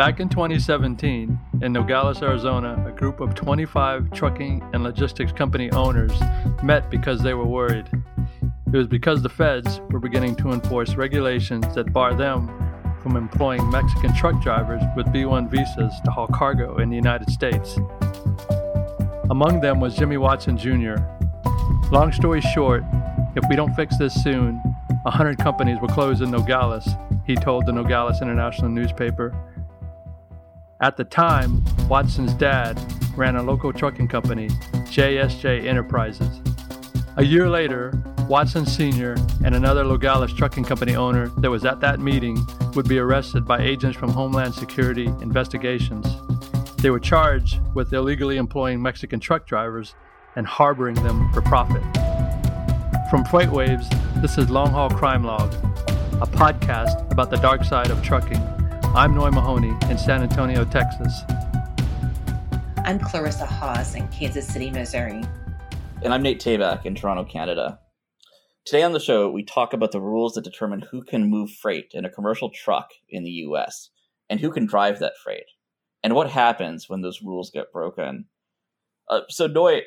Back in 2017, in Nogales, Arizona, a group of 25 trucking and logistics company owners met because they were worried. It was because the feds were beginning to enforce regulations that bar them from employing Mexican truck drivers with B 1 visas to haul cargo in the United States. Among them was Jimmy Watson Jr. Long story short, if we don't fix this soon, 100 companies will close in Nogales, he told the Nogales International newspaper. At the time, Watson's dad ran a local trucking company, JSJ Enterprises. A year later, Watson Sr. and another Nogales trucking company owner that was at that meeting would be arrested by agents from Homeland Security investigations. They were charged with illegally employing Mexican truck drivers and harboring them for profit. From FreightWaves, this is Long Haul Crime Log, a podcast about the dark side of trucking. I'm Noi Mahoney in San Antonio, Texas. I'm Clarissa Hawes in Kansas City, Missouri. And I'm Nate Tabak in Toronto, Canada. Today on the show, we talk about the rules that determine who can move freight in a commercial truck in the US and who can drive that freight, and what happens when those rules get broken. Uh, so, Noi,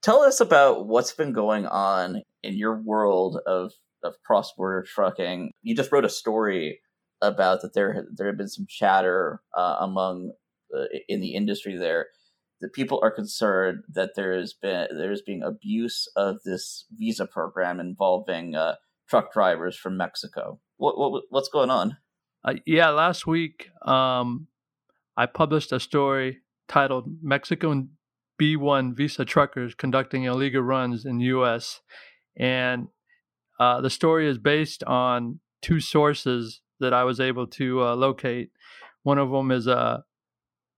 tell us about what's been going on in your world of, of cross border trucking. You just wrote a story about that there there had been some chatter uh, among uh, in the industry there that people are concerned that there has been there's being abuse of this visa program involving uh, truck drivers from Mexico. What, what what's going on? Uh, yeah, last week um, I published a story titled "Mexican B1 visa truckers conducting illegal runs in U.S." and uh, the story is based on two sources that I was able to uh, locate. One of them is a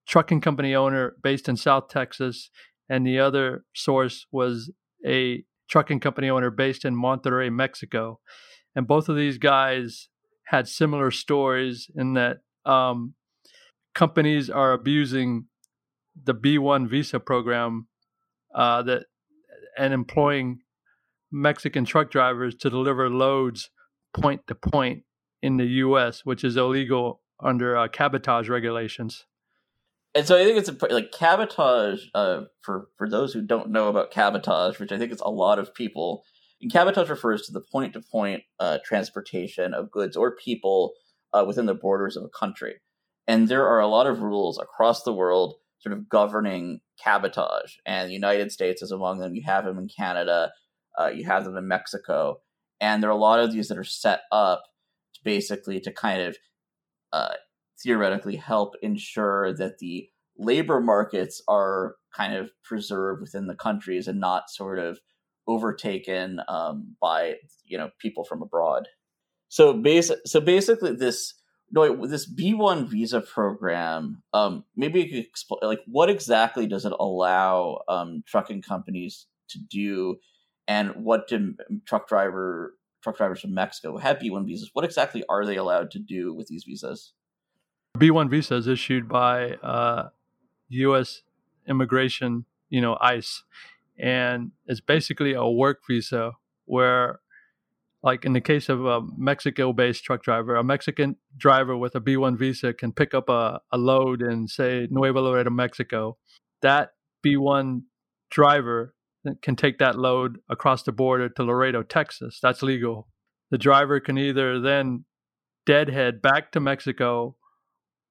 trucking company owner based in South Texas, and the other source was a trucking company owner based in Monterrey, Mexico. And both of these guys had similar stories in that um, companies are abusing the B1 visa program uh, that and employing Mexican truck drivers to deliver loads point to point in the U.S., which is illegal under uh, cabotage regulations. And so I think it's a, like cabotage uh, for for those who don't know about cabotage, which I think it's a lot of people. And cabotage refers to the point to point transportation of goods or people uh, within the borders of a country. And there are a lot of rules across the world sort of governing cabotage, and the United States is among them. You have them in Canada, uh, you have them in Mexico, and there are a lot of these that are set up basically to kind of uh, theoretically help ensure that the labor markets are kind of preserved within the countries and not sort of overtaken um, by you know people from abroad. So basic, so basically this no this B one visa program. Um, maybe you could explain like what exactly does it allow um, trucking companies to do, and what do truck driver truck drivers from Mexico have B1 visas. What exactly are they allowed to do with these visas? B1 visas issued by uh, U.S. immigration, you know, ICE, and it's basically a work visa where, like in the case of a Mexico-based truck driver, a Mexican driver with a B1 visa can pick up a, a load in, say, Nuevo Laredo, Mexico. That B1 driver can take that load across the border to Laredo, Texas. That's legal. The driver can either then deadhead back to Mexico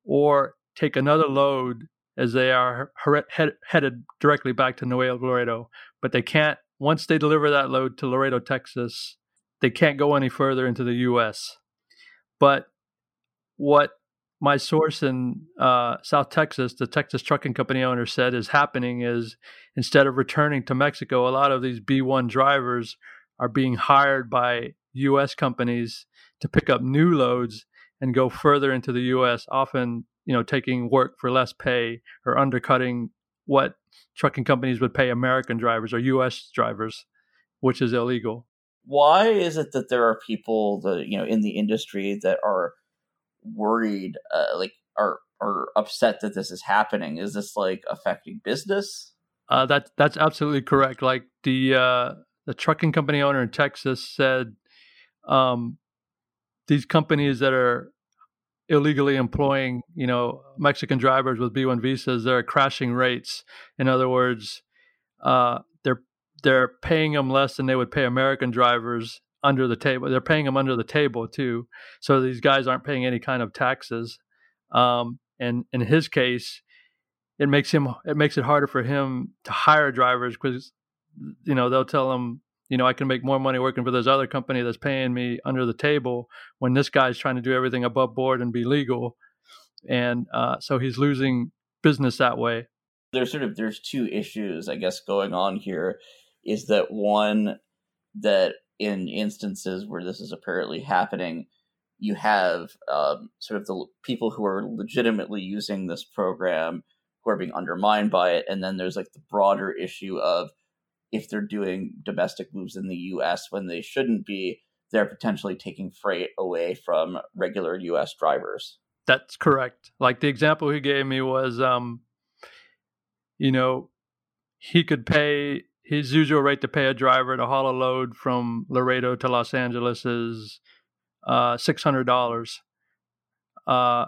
or take another load as they are headed directly back to Nuevo Laredo. But they can't, once they deliver that load to Laredo, Texas, they can't go any further into the U.S. But what my source in uh, South Texas, the Texas Trucking Company owner said is happening is instead of returning to Mexico, a lot of these B1 drivers are being hired by U.S. companies to pick up new loads and go further into the U.S. Often, you know, taking work for less pay or undercutting what trucking companies would pay American drivers or U.S. drivers, which is illegal. Why is it that there are people that you know in the industry that are worried, uh, like are are upset that this is happening? Is this like affecting business? Uh, that that's absolutely correct. Like the uh, the trucking company owner in Texas said, um, these companies that are illegally employing, you know, Mexican drivers with B1 visas, they're crashing rates. In other words, uh, they're they're paying them less than they would pay American drivers under the table. They're paying them under the table too. So these guys aren't paying any kind of taxes. Um, and in his case, it makes him it makes it harder for him to hire drivers because you know they'll tell him you know I can make more money working for this other company that's paying me under the table when this guy's trying to do everything above board and be legal, and uh, so he's losing business that way. There's sort of there's two issues I guess going on here. Is that one that in instances where this is apparently happening, you have um, sort of the people who are legitimately using this program who are being undermined by it, and then there's like the broader issue of if they're doing domestic moves in the U.S. when they shouldn't be, they're potentially taking freight away from regular U.S. drivers. That's correct. Like the example he gave me was, um, you know, he could pay his usual rate to pay a driver to haul a load from Laredo to Los Angeles is uh, six hundred dollars. Uh,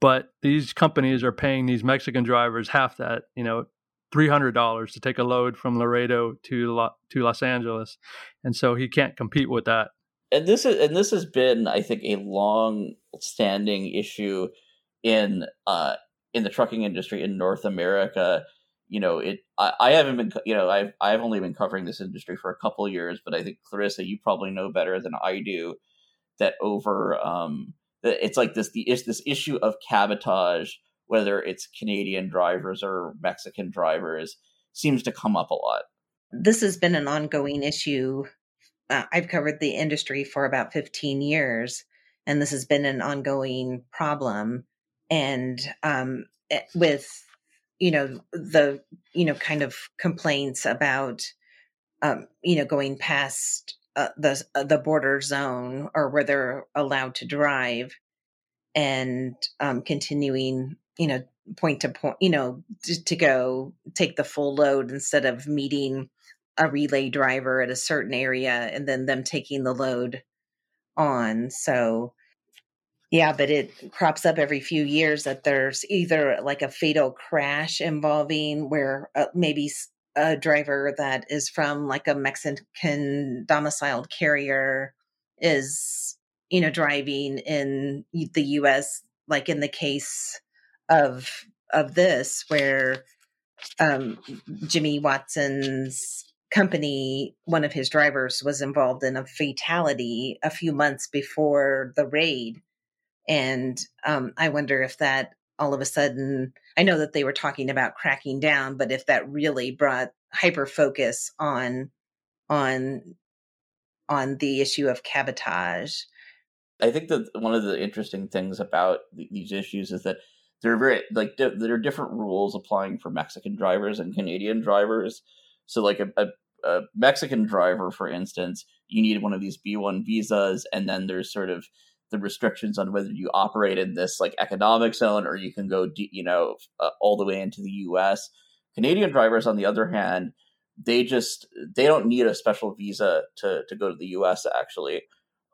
but these companies are paying these Mexican drivers half that, you know, three hundred dollars to take a load from Laredo to Lo- to Los Angeles, and so he can't compete with that. And this is and this has been, I think, a long-standing issue in uh, in the trucking industry in North America you know, it. I, I, haven't been, you know, I've I've only been covering this industry for a couple years, but I think Clarissa, you probably know better than I do that over. Um, it's like this the is this issue of cabotage, whether it's Canadian drivers or Mexican drivers, seems to come up a lot. This has been an ongoing issue. Uh, I've covered the industry for about 15 years, and this has been an ongoing problem. And um, eh, with you know the you know kind of complaints about um, you know going past uh, the uh, the border zone or where they're allowed to drive and um, continuing you know point to point you know to, to go take the full load instead of meeting a relay driver at a certain area and then them taking the load on. So yeah, but it crops up every few years that there's either like a fatal crash involving where uh, maybe a driver that is from like a Mexican domiciled carrier is, you know, driving in the US, like in the case of of this, where um, Jimmy Watson's company, one of his drivers was involved in a fatality a few months before the raid and um, I wonder if that all of a sudden, I know that they were talking about cracking down, but if that really brought hyper focus on on on the issue of cabotage. I think that one of the interesting things about these issues is that there are very like di- there are different rules applying for Mexican drivers and Canadian drivers. So, like a, a, a Mexican driver, for instance, you need one of these B one visas, and then there's sort of the restrictions on whether you operate in this like economic zone or you can go, you know, uh, all the way into the U.S. Canadian drivers, on the other hand, they just they don't need a special visa to to go to the U.S. Actually,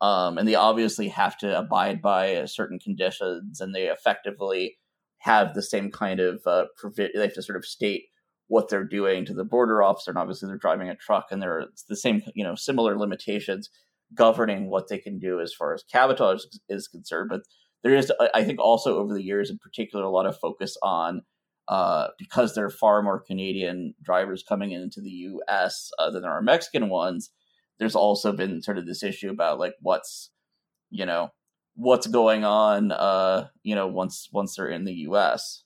um, and they obviously have to abide by certain conditions, and they effectively have the same kind of uh, provi- They have to sort of state what they're doing to the border officer, and obviously they're driving a truck, and there are the same you know similar limitations governing what they can do as far as cabotage is concerned. But there is, I think, also over the years, in particular, a lot of focus on uh, because there are far more Canadian drivers coming into the U.S. Uh, than there are Mexican ones. There's also been sort of this issue about like what's, you know, what's going on, uh, you know, once once they're in the U.S.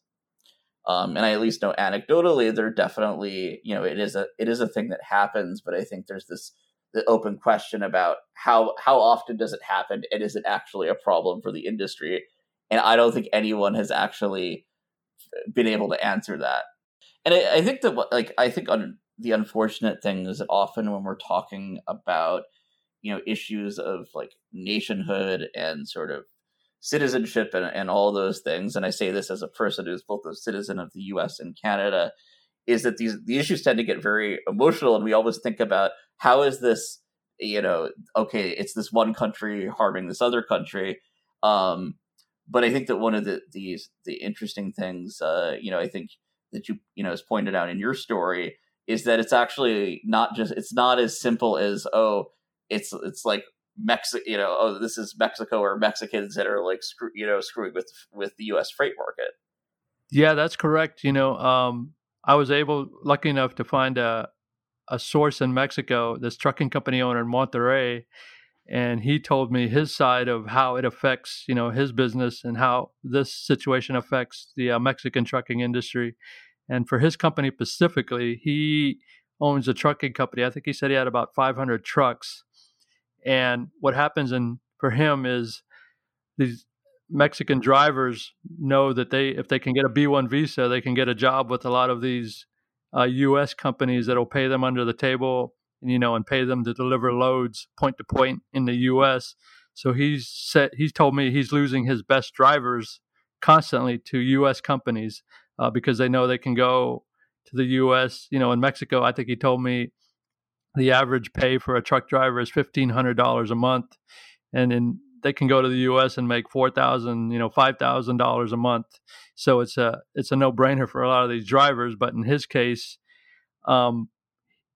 Um, and I at least know anecdotally, they're definitely, you know, it is a it is a thing that happens. But I think there's this the open question about how how often does it happen, and is it actually a problem for the industry? And I don't think anyone has actually uh, been able to answer that. And I, I think that like I think on the unfortunate thing is that often when we're talking about you know issues of like nationhood and sort of citizenship and, and all those things and i say this as a person who's both a citizen of the us and canada is that these the issues tend to get very emotional and we always think about how is this you know okay it's this one country harming this other country um but i think that one of the these the interesting things uh you know i think that you you know is pointed out in your story is that it's actually not just it's not as simple as oh it's it's like Mexico, you know, oh, this is Mexico or Mexicans that are like, screw, you know, screwing with with the U.S. freight market. Yeah, that's correct. You know, um, I was able, lucky enough, to find a a source in Mexico, this trucking company owner in Monterrey, and he told me his side of how it affects, you know, his business and how this situation affects the uh, Mexican trucking industry. And for his company specifically, he owns a trucking company. I think he said he had about 500 trucks and what happens in for him is these Mexican drivers know that they if they can get a B1 visa, they can get a job with a lot of these uh, U.S. companies that'll pay them under the table, you know, and pay them to deliver loads point to point in the U.S. So he's set. He's told me he's losing his best drivers constantly to U.S. companies uh, because they know they can go to the U.S. You know, in Mexico, I think he told me the average pay for a truck driver is fifteen hundred dollars a month, and in they can go to the U.S. and make four thousand, you know, five thousand dollars a month. So it's a it's a no brainer for a lot of these drivers. But in his case, um,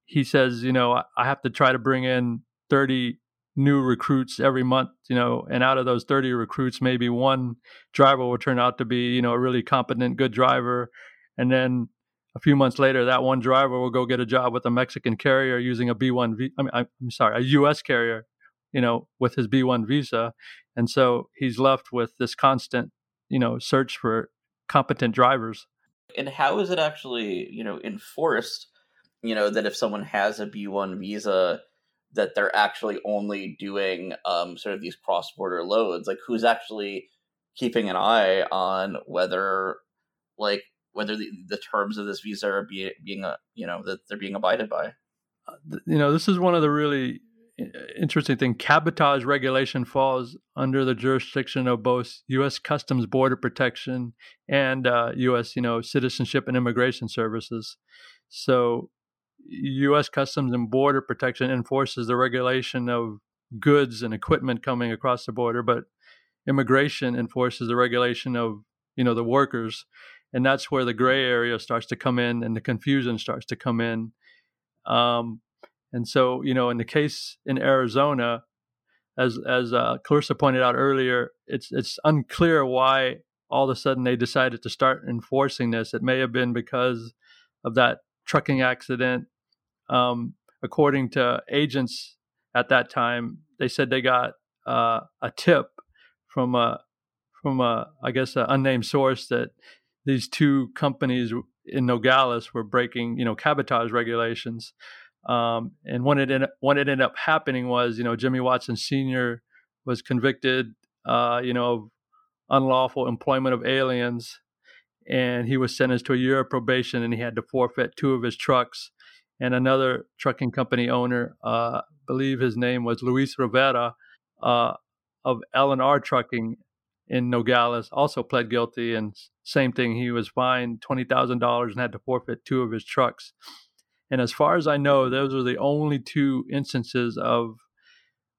he says, you know, I have to try to bring in thirty new recruits every month, you know, and out of those thirty recruits, maybe one driver will turn out to be, you know, a really competent, good driver, and then a few months later, that one driver will go get a job with a Mexican carrier using a B1 V. I mean, I'm sorry, a U.S. carrier, you know, with his B1 visa, and so he's left with this constant, you know, search for competent drivers. And how is it actually, you know, enforced? You know, that if someone has a B1 visa, that they're actually only doing um, sort of these cross border loads. Like, who's actually keeping an eye on whether, like, whether the, the terms of this visa are be, being a, uh, you know that they're being abided by. Uh, you know, this is one of the really interesting thing. Cabotage regulation falls under the jurisdiction of both U.S. Customs Border Protection and uh, U.S. you know Citizenship and Immigration Services. So, U.S. Customs and Border Protection enforces the regulation of goods and equipment coming across the border, but immigration enforces the regulation of you know the workers and that's where the gray area starts to come in and the confusion starts to come in um, and so you know in the case in arizona as as uh, clarissa pointed out earlier it's it's unclear why all of a sudden they decided to start enforcing this it may have been because of that trucking accident um, according to agents at that time they said they got uh, a tip from a from a I guess an unnamed source that these two companies in Nogales were breaking, you know, cabotage regulations. Um, and when it ended, what it ended up happening was, you know, Jimmy Watson Sr. was convicted, uh, you know, of unlawful employment of aliens, and he was sentenced to a year of probation, and he had to forfeit two of his trucks. And another trucking company owner, uh, I believe his name was Luis Rivera, uh, of L and R Trucking, in Nogales also pled guilty, and same thing. He was fined twenty thousand dollars and had to forfeit two of his trucks. And as far as I know, those are the only two instances of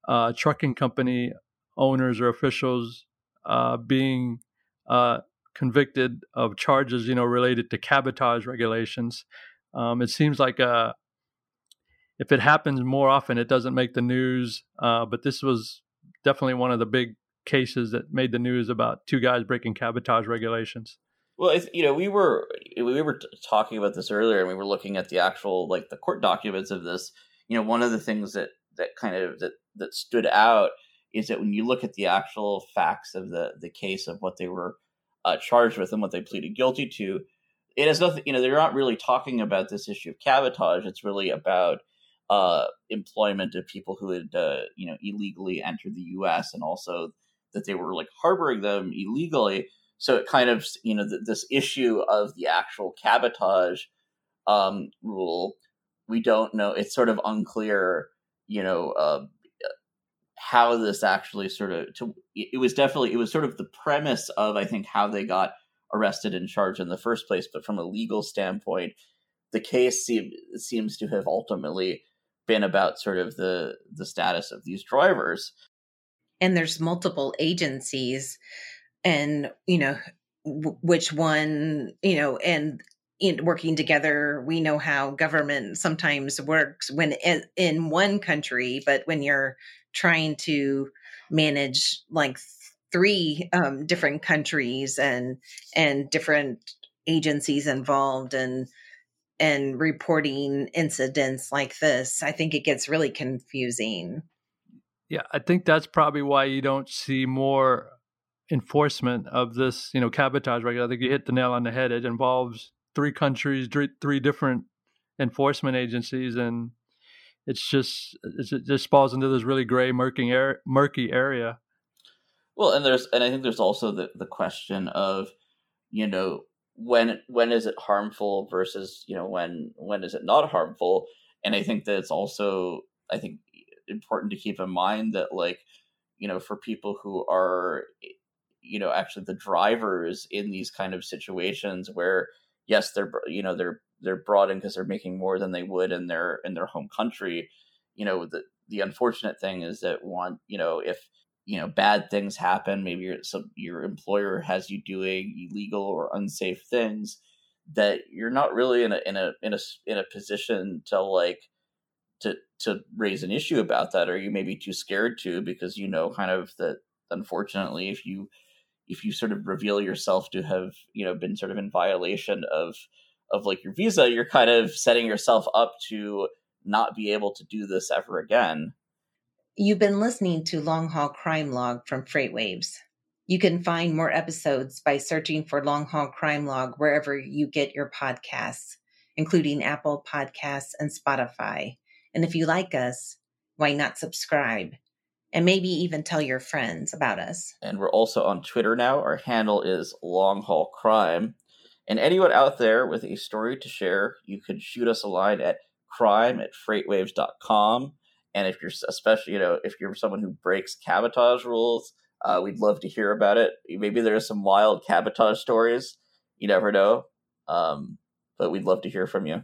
uh, trucking company owners or officials uh, being uh, convicted of charges, you know, related to cabotage regulations. Um, it seems like uh, if it happens more often, it doesn't make the news. Uh, but this was definitely one of the big cases that made the news about two guys breaking cabotage regulations. Well, you know, we were we were talking about this earlier, and we were looking at the actual like the court documents of this. You know, one of the things that that kind of that that stood out is that when you look at the actual facts of the the case of what they were uh, charged with and what they pleaded guilty to, it has nothing. You know, they're not really talking about this issue of cabotage. It's really about uh, employment of people who had uh, you know illegally entered the U.S. and also that they were like harboring them illegally. So it kind of you know th- this issue of the actual cabotage um, rule, we don't know. It's sort of unclear. You know. Uh, how this actually sort of to it was definitely it was sort of the premise of I think how they got arrested and charged in the first place, but from a legal standpoint, the case seem, seems to have ultimately been about sort of the the status of these drivers. And there's multiple agencies, and you know w- which one you know and in working together we know how government sometimes works when in one country but when you're trying to manage like three um, different countries and and different agencies involved and and reporting incidents like this i think it gets really confusing. Yeah i think that's probably why you don't see more enforcement of this you know cabotage right i think you hit the nail on the head. It involves three countries three, different enforcement agencies and it's just it just falls into this really gray murky murky area. Well, and there's and I think there's also the the question of, you know, when when is it harmful versus you know when when is it not harmful, and I think that it's also I think important to keep in mind that like you know for people who are you know actually the drivers in these kind of situations where yes they're you know they're they're brought in because they're making more than they would in their in their home country you know the the unfortunate thing is that one you know if you know bad things happen maybe your some your employer has you doing illegal or unsafe things that you're not really in a in a in a in a position to like to to raise an issue about that or you may be too scared to because you know kind of that unfortunately if you if you sort of reveal yourself to have you know been sort of in violation of of like your visa you're kind of setting yourself up to not be able to do this ever again You've been listening to Long Haul Crime Log from FreightWaves. You can find more episodes by searching for Long Haul Crime Log wherever you get your podcasts, including Apple Podcasts and Spotify. And if you like us, why not subscribe? And maybe even tell your friends about us. And we're also on Twitter now. Our handle is Long Haul Crime. And anyone out there with a story to share, you can shoot us a line at crime at freightwaves.com. And if you're especially, you know, if you're someone who breaks cabotage rules, uh, we'd love to hear about it. Maybe there's some wild cabotage stories. You never know. Um, but we'd love to hear from you.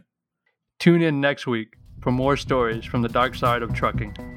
Tune in next week for more stories from the dark side of trucking.